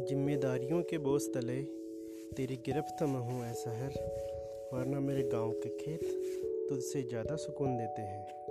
जिम्मेदारियों के बोझ तले, तेरी गिरफ्त में हूँ ऐसा शहर, वरना मेरे गाँव के खेत तुझसे ज़्यादा सुकून देते हैं।